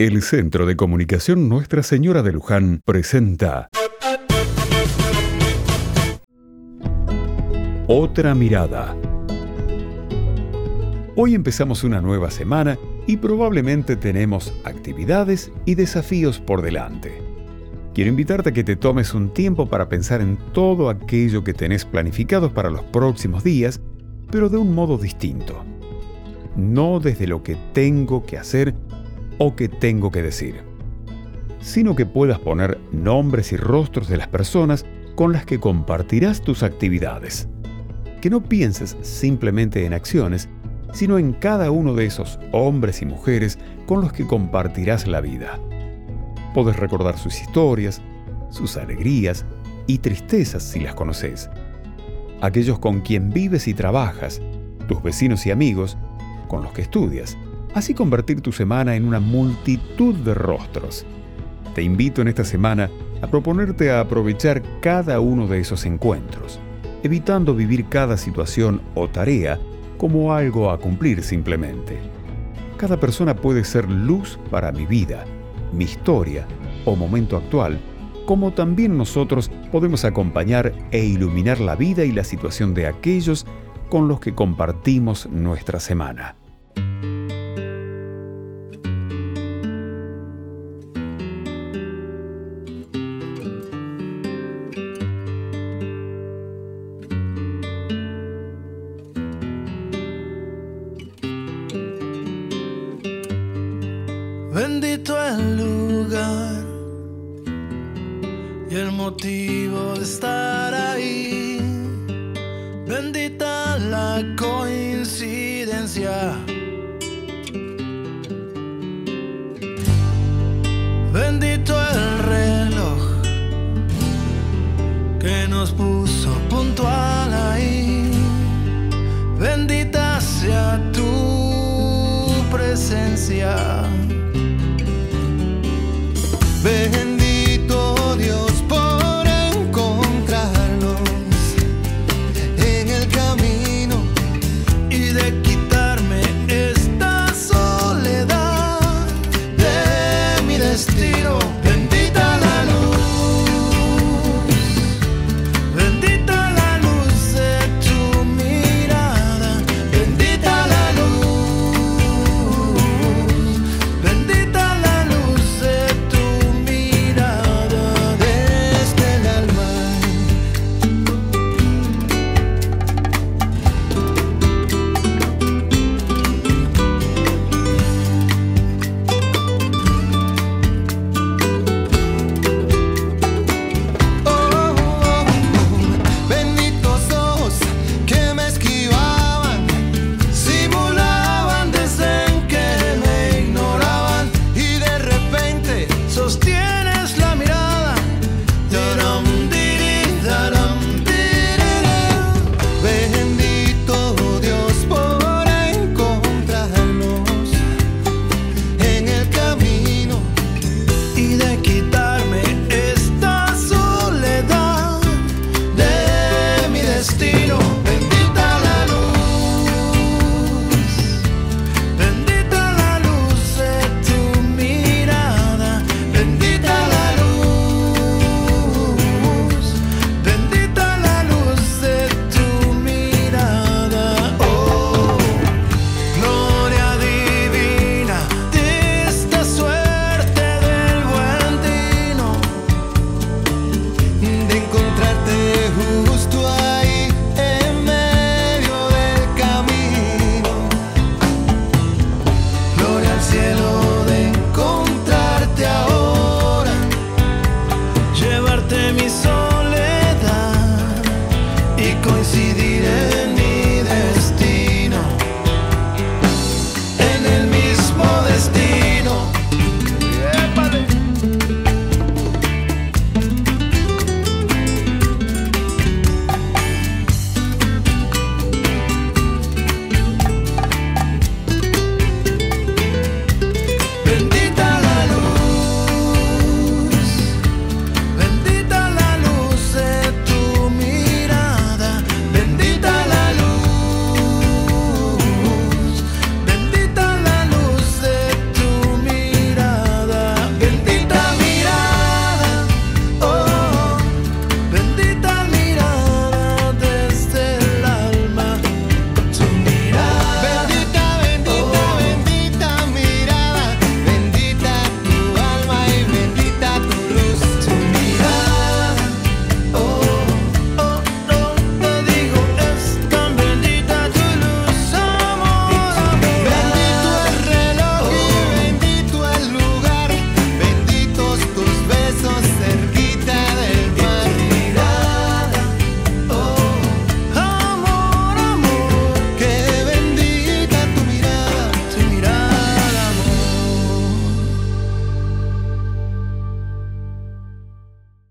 El Centro de Comunicación Nuestra Señora de Luján presenta Otra mirada. Hoy empezamos una nueva semana y probablemente tenemos actividades y desafíos por delante. Quiero invitarte a que te tomes un tiempo para pensar en todo aquello que tenés planificado para los próximos días, pero de un modo distinto. No desde lo que tengo que hacer, o que tengo que decir, sino que puedas poner nombres y rostros de las personas con las que compartirás tus actividades. Que no pienses simplemente en acciones, sino en cada uno de esos hombres y mujeres con los que compartirás la vida. Puedes recordar sus historias, sus alegrías y tristezas si las conoces. Aquellos con quien vives y trabajas, tus vecinos y amigos, con los que estudias, así convertir tu semana en una multitud de rostros. Te invito en esta semana a proponerte a aprovechar cada uno de esos encuentros, evitando vivir cada situación o tarea como algo a cumplir simplemente. Cada persona puede ser luz para mi vida, mi historia o momento actual, como también nosotros podemos acompañar e iluminar la vida y la situación de aquellos con los que compartimos nuestra semana. Bendito el lugar y el motivo de estar ahí. Bendita la coincidencia. Bendito el reloj que nos puso puntual ahí. Bendita sea tu presencia. coincidir